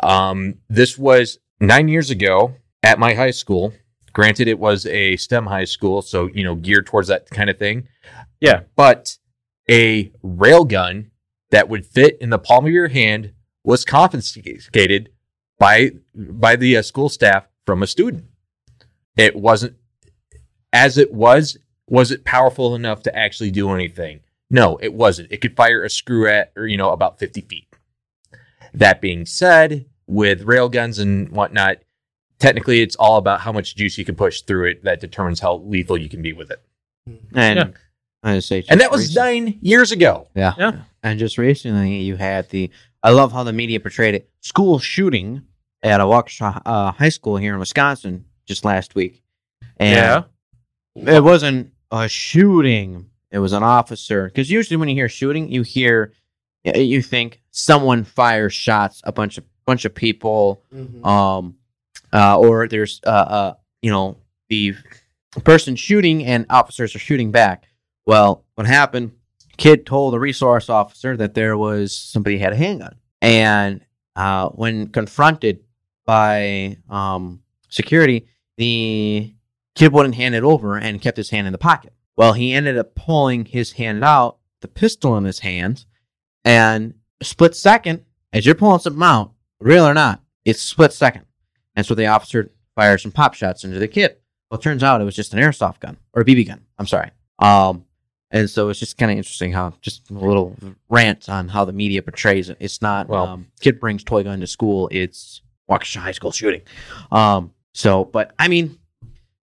Um, this was nine years ago at my high school. Granted, it was a STEM high school, so you know, geared towards that kind of thing. Yeah. But a railgun that would fit in the palm of your hand was confiscated by by the uh, school staff from a student. It wasn't as it was. Was it powerful enough to actually do anything? No, it wasn't. It could fire a screw at, or you know, about fifty feet. That being said, with railguns and whatnot, technically it's all about how much juice you can push through it that determines how lethal you can be with it. And Yeah. I say, And that was recently- nine years ago. Yeah. Yeah. And just recently, you had the. I love how the media portrayed it. School shooting at a Waukesha uh, high school here in Wisconsin just last week. And yeah. It wasn't a shooting. It was an officer. Because usually when you hear shooting, you hear, you think someone fires shots, a bunch of bunch of people, um, uh, or there's uh, uh, you know, the person shooting and officers are shooting back. Well, what happened? Kid told the resource officer that there was somebody had a handgun, and uh, when confronted by um, security, the kid wouldn't hand it over and kept his hand in the pocket. Well, he ended up pulling his hand out, the pistol in his hand, and split second, as you're pulling something out, real or not, it's split second. And so the officer fired some pop shots into the kid. Well, it turns out it was just an airsoft gun or a BB gun. I'm sorry. Um, and so it's just kind of interesting how just a little rant on how the media portrays it. It's not Well- um, kid brings toy gun to school. It's Waukesha High School shooting. Um, so, but I mean,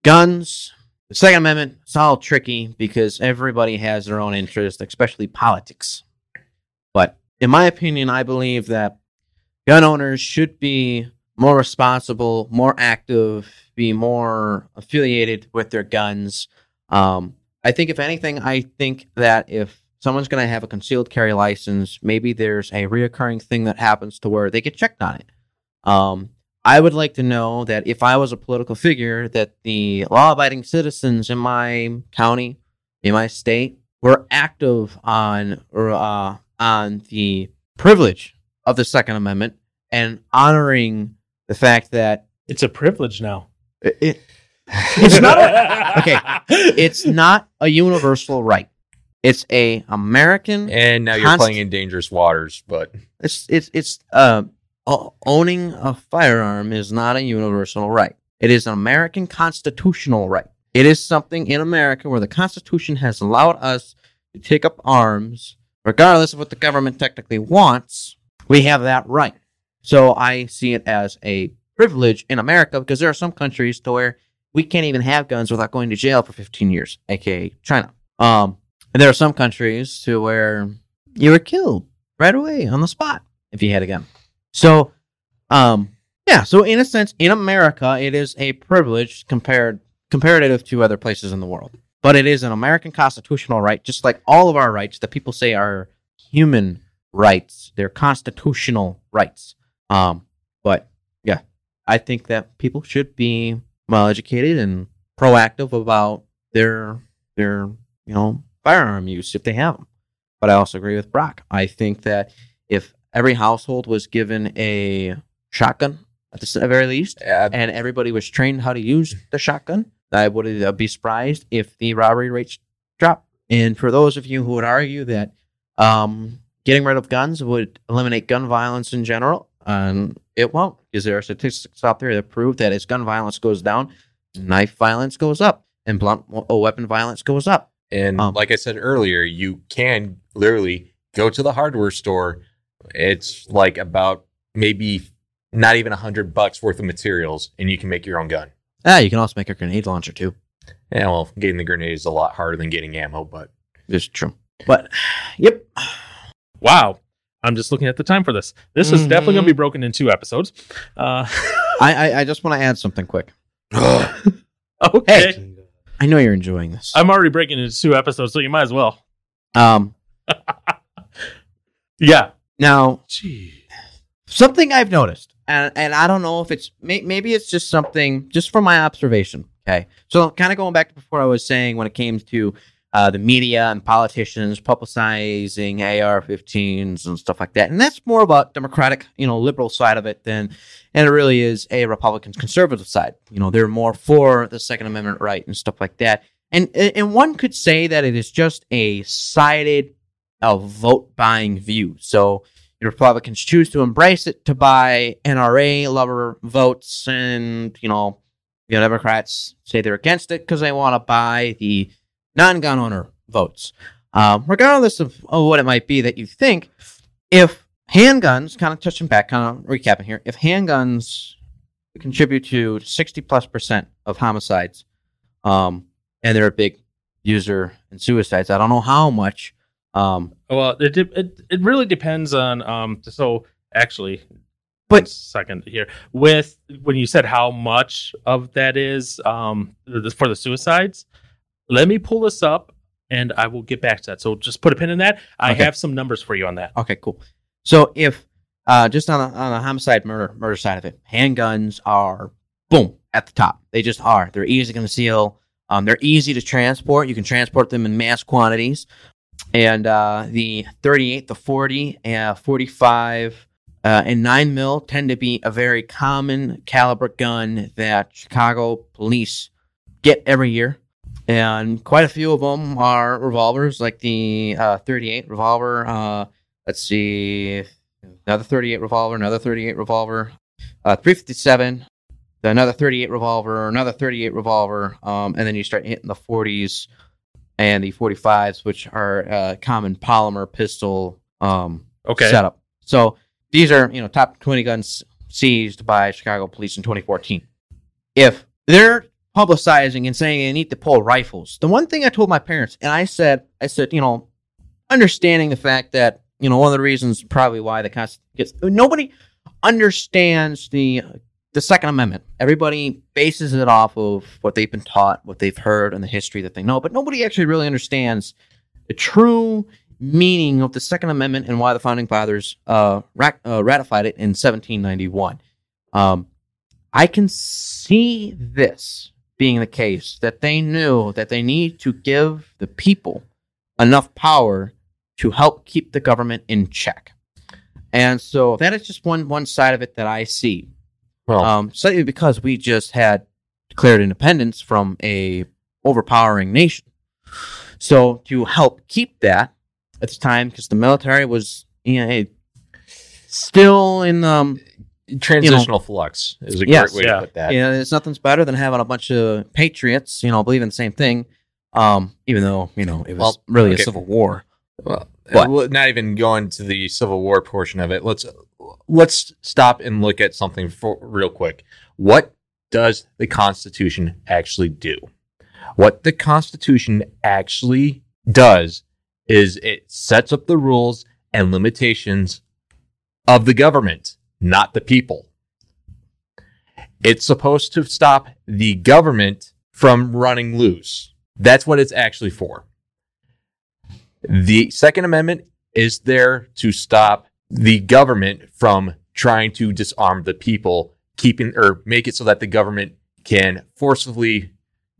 guns. The Second Amendment. It's all tricky because everybody has their own interest, especially politics. But in my opinion, I believe that gun owners should be more responsible, more active, be more affiliated with their guns. Um, I think if anything, I think that if someone's going to have a concealed carry license, maybe there's a reoccurring thing that happens to where they get checked on it. Um, I would like to know that if I was a political figure, that the law-abiding citizens in my county, in my state, were active on uh, on the privilege of the Second Amendment and honoring the fact that It's a privilege now. it, it- it's not a, okay. It's not a universal right. It's a American. And now you're Const- playing in dangerous waters, but It's it's it's uh o- owning a firearm is not a universal right. It is an American constitutional right. It is something in America where the Constitution has allowed us to take up arms, regardless of what the government technically wants. We have that right. So I see it as a privilege in America because there are some countries to where we can't even have guns without going to jail for 15 years, aka China. Um, and there are some countries to where you were killed right away on the spot if you had a gun. So, um, yeah. So in a sense, in America, it is a privilege compared comparative to other places in the world. But it is an American constitutional right, just like all of our rights that people say are human rights. They're constitutional rights. Um, but yeah, I think that people should be well educated and proactive about their their you know firearm use if they have them. But I also agree with Brock. I think that if every household was given a shotgun at the very least, uh, and everybody was trained how to use the shotgun, I would uh, be surprised if the robbery rates drop. And for those of you who would argue that um, getting rid of guns would eliminate gun violence in general, um, it won't, because there are statistics out there that prove that as gun violence goes down, knife violence goes up, and blunt w- weapon violence goes up. And Um, like I said earlier, you can literally go to the hardware store. It's like about maybe not even a hundred bucks worth of materials, and you can make your own gun. Ah, you can also make a grenade launcher too. Yeah, well, getting the grenade is a lot harder than getting ammo, but It's true. But yep, Wow. I'm just looking at the time for this. This is definitely going to be broken in two episodes. Uh, I I, I just want to add something quick. okay. I know you're enjoying this. I'm already breaking into two episodes, so you might as well. Um, Yeah. now Gee. something I've noticed, and and I don't know if it's may, maybe it's just something just from my observation. Okay, so kind of going back to before I was saying when it came to uh, the media and politicians publicizing AR-15s and stuff like that, and that's more about Democratic, you know, liberal side of it than, and it really is a Republican conservative side. You know, they're more for the Second Amendment right and stuff like that. And and one could say that it is just a sided, a vote buying view. So Republicans choose to embrace it to buy NRA lover votes, and you know, the Democrats say they're against it because they want to buy the non-gun owner votes. Um, regardless of, of what it might be that you think, if handguns, kind of touching back, kind of recapping here, if handguns contribute to sixty plus percent of homicides, um, and they're a big user in suicides, I don't know how much. Um, Well, it, de- it it really depends on um. So actually, But- second here with when you said how much of that is um for the suicides. Let me pull this up, and I will get back to that. So just put a pin in that. I Okay. have some numbers for you on that. Okay, cool. So if uh, just on the, on the homicide murder murder side of it, handguns are boom at the top. They just are. They're easy to conceal. Um, they're easy to transport. You can transport them in mass quantities. And uh, the 38, the 40, uh, 45, uh, and 9 mil tend to be a very common caliber gun that Chicago police get every year. And quite a few of them are revolvers, like the uh, 38 revolver. Uh, let's see, another 38 revolver, another 38 revolver, uh, 357, another 38 revolver, another 38 revolver, um, and then you start hitting the 40s and the 45s, which are uh, common polymer pistol um, Okay. setup. So these are you know top 20 guns seized by Chicago police in 2014. If they're publicizing and saying they need to pull rifles, the one thing I told my parents, and I said, I said, you know, understanding the fact that you know one of the reasons probably why the Constitution gets nobody understands the the Second Amendment. Everybody bases it off of what they've been taught, what they've heard, and the history that they know, but nobody actually really understands the true meaning of the Second Amendment and why the founding fathers uh, uh, ratified it in 1791. Um, I can see this being the case that they knew that they need to give the people enough power to help keep the government in check. And so that is just one one side of it that I see. Well, Um, slightly because we just had declared independence from a overpowering nation. So to help keep that at the time, because the military was you know, still in um, transitional flux is a Yes, great way yeah. to put that. you know, there's nothing's better than having a bunch of patriots, you know, believing the same thing. Um, even though you know it was Well, really okay. a civil war. Well, But- well, not even going to the Civil War portion of it. Let's let's stop and look at something for, real quick. What does the Constitution actually do? What the Constitution actually does is it sets up the rules and limitations of the government, not the people. It's supposed to stop the government from running loose. That's what it's actually for. The Second Amendment is there to stop the government from trying to disarm the people, keeping or make it so that the government can forcibly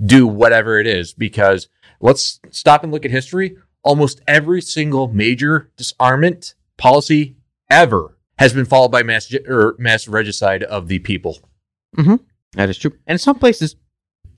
do whatever it is. Because let's stop and look at history. Almost every single major disarmament policy ever has been followed by mass or mass regicide of the people. Mm-hmm. That is true. And in some places,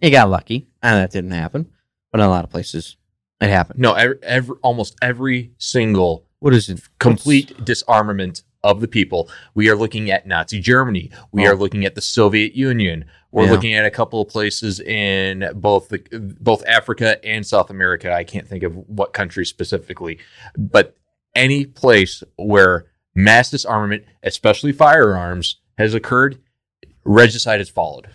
you got lucky, and that didn't happen. But in a lot of places, it happened. No, every, every almost every single What is it? complete disarmament of the people. We are looking at Nazi Germany. We Oh. are looking at the Soviet Union. We're Yeah. looking at a couple of places in both the both Africa and South America. I can't think of what country specifically, but any place where mass disarmament, especially firearms, has occurred, regicide has followed.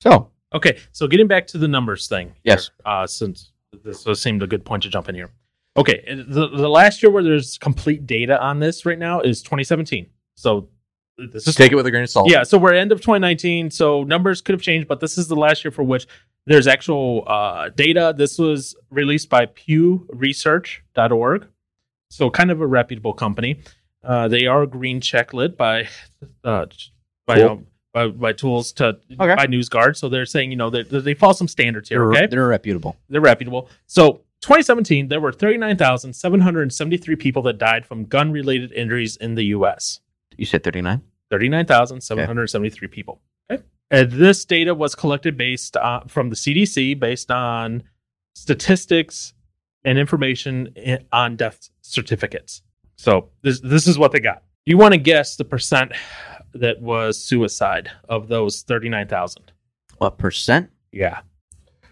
So, Okay, so getting back to the numbers thing. Yes. here, Uh, since this was- seemed a good point to jump in here. Okay, the, the last year where there's complete data on this right now is 2017. So this is Take it with a grain of salt. yeah. So we're end of 2019. So numbers could have changed, but this is the last year for which there's actual uh, data. This was released by PewResearch.org. So kind of a reputable company. Uh, they are green check lit by uh, by, Cool. um, by by tools to Okay. by NewsGuard. So they're saying you know they they follow some standards here. they're, Okay, they're reputable. they're reputable. So 2017, there were 39,773 people that died from gun related injuries in the U.S. You said 39? 39,773 people. Okay. And this data was collected based on, from the CDC based on statistics and information i- on death certificates. So this this is what they got. You want to guess the percent that was suicide of those 39,000? What percent? Yeah.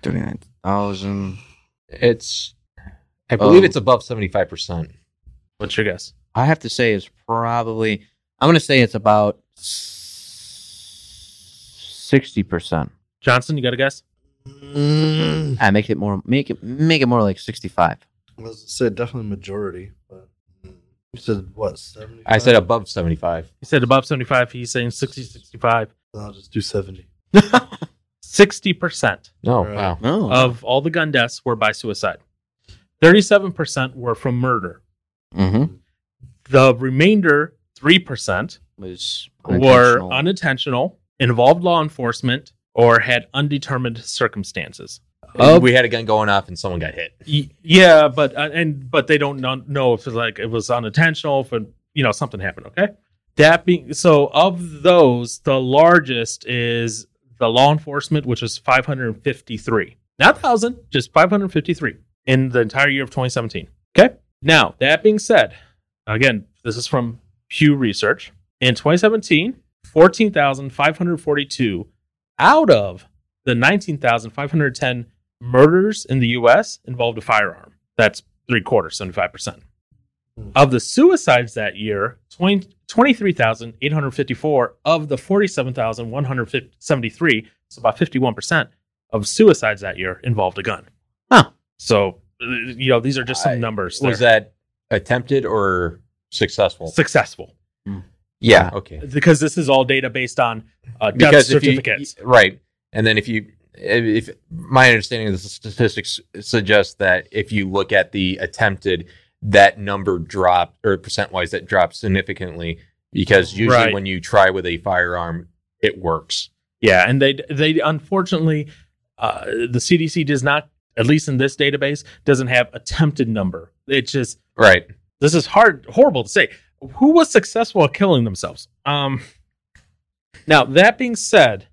39,000. It's I believe Um, it's above 75%. What's your guess? I have to say it's probably, I'm going to say it's about 60%. Johnson, you got a guess? Mm, I make it more, make it, make it more like 65. I was say definitely majority, but you said what? Seventy. I said above 75. He said above 75. He's saying 60, 65. I'll just do seventy. 60%. No, Right. wow. Oh. of all the gun deaths were by suicide. 37% were from murder. mm-hmm. The remainder, 3%, Was were unintentional. unintentional, involved law enforcement, or had undetermined circumstances. Of- we had a gun going off and someone got hit. Y- yeah, but uh, and but they don't know, know if it's like it was unintentional, if it, you know something happened. Okay, that being so, of those, the largest is the law enforcement, which is 553, not thousand, just 553 in the entire year of 2017. Okay, now that being said, again, this is from Pew Research. In 2017, 14,542 out of the 19,510 murders in the US involved a firearm. That's three quarters, 75%. Of the suicides that year, 20 23,854 of the 47,173, so about 51% of suicides that year involved a gun. Huh. So, uh, you know, these are just some I- numbers. Was there. that attempted or successful? successful? Yeah. Okay. because this is all data based on uh, death Because if you, certificates. right, and then if you, if, if my understanding of the statistics suggests that if you look at the attempted, that number dropped or percent wise that drops significantly because usually Right. when you try with a firearm, it works. Yeah, and they they unfortunately uh, the CDC does not, at least in this database, doesn't have attempted number. It's just Right. this is hard, horrible to say. Who was successful at killing themselves? Um, now that being said,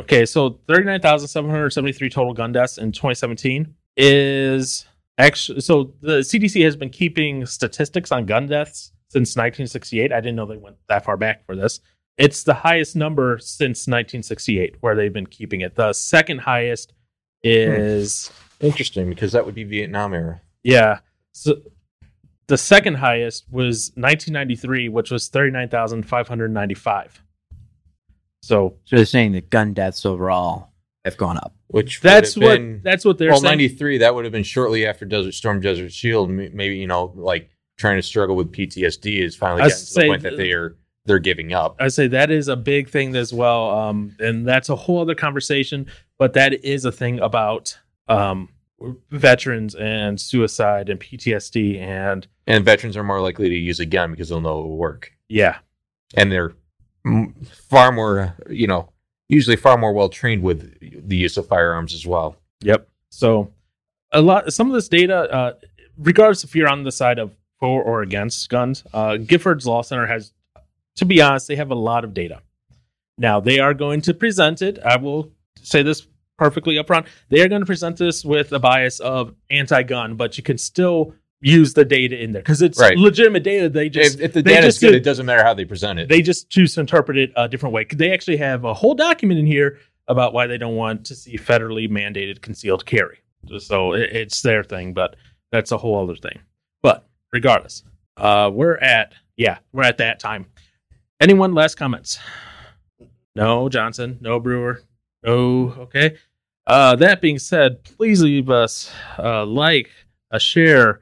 okay, so thirty nine thousand seven hundred seventy three total gun deaths in twenty seventeen is actually so the CDC has been keeping statistics on gun deaths since nineteen sixty eight. I didn't know they went that far back for this. It's the highest number since 1968 where they've been keeping it. The second highest hmm. is Interesting because that would be Vietnam era. yeah. So the second highest was 1993, which was 39,595. So So they're saying that gun deaths overall have gone up. Which that's what been- that's what they're well, saying. 93, that would have been shortly after Desert Storm, Desert Shield. Maybe, you know, like trying to struggle with PTSD is finally I getting to the point that they are they're giving up. I say that is a big thing as well, um, and that's a whole other conversation. But that is a thing about um, veterans and suicide and PTSD, and And veterans are more likely to use a gun because they'll know it will work. yeah, And they're m- far more, you know, usually far more well trained with the use of firearms as well. Yep. So a lot some of this data, uh, regardless if you're on the side of for or against guns, uh, Giffords Law Center has, to be honest, they have a lot of data. Now they are going to present it. I will say this perfectly upfront. They are going to present this with a bias of anti-gun, but you can still use the data in there because it's Right. legitimate data. They just If, if the data's just good, it doesn't matter how they present it. they just choose to interpret it a different way. They actually have a whole document in here about why they don't want to see federally mandated concealed carry. So it, it's their thing, but that's a whole other thing. But regardless, uh, we're at yeah, we're at that time. Anyone last comments? No, Johnson. No, Brewer. No. Okay. Uh, that being said, please leave us a like, a share,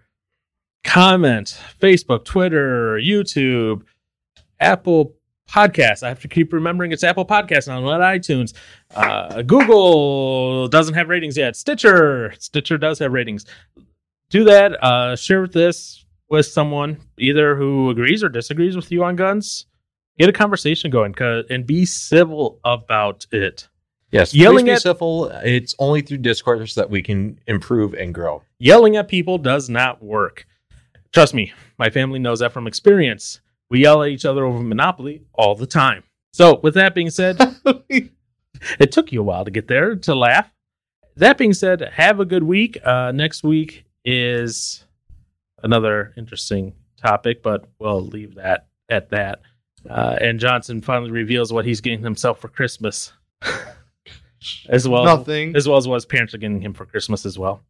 comment, Facebook, Twitter, YouTube, Apple Podcasts. I have to keep remembering it's Apple Podcasts, not not iTunes. Uh, Google doesn't have ratings yet. Stitcher, Stitcher does have ratings. Do that. Uh, share this with someone either who agrees or disagrees with you on guns. Get a conversation going 'cause- and be civil about it. yes, yelling at- civil. It's only through discourse that we can improve and grow. Yelling at people does not work. Trust me, my family knows that from experience. We yell at each other over Monopoly all the time. So, with that being said, it took you a while to get there to laugh. That being said, have a good week. Uh, next week is another interesting topic, but we'll leave that at that. Uh, and Johnson finally reveals what he's getting himself for Christmas, as well Nothing. as well as what his parents are getting him for Christmas as well.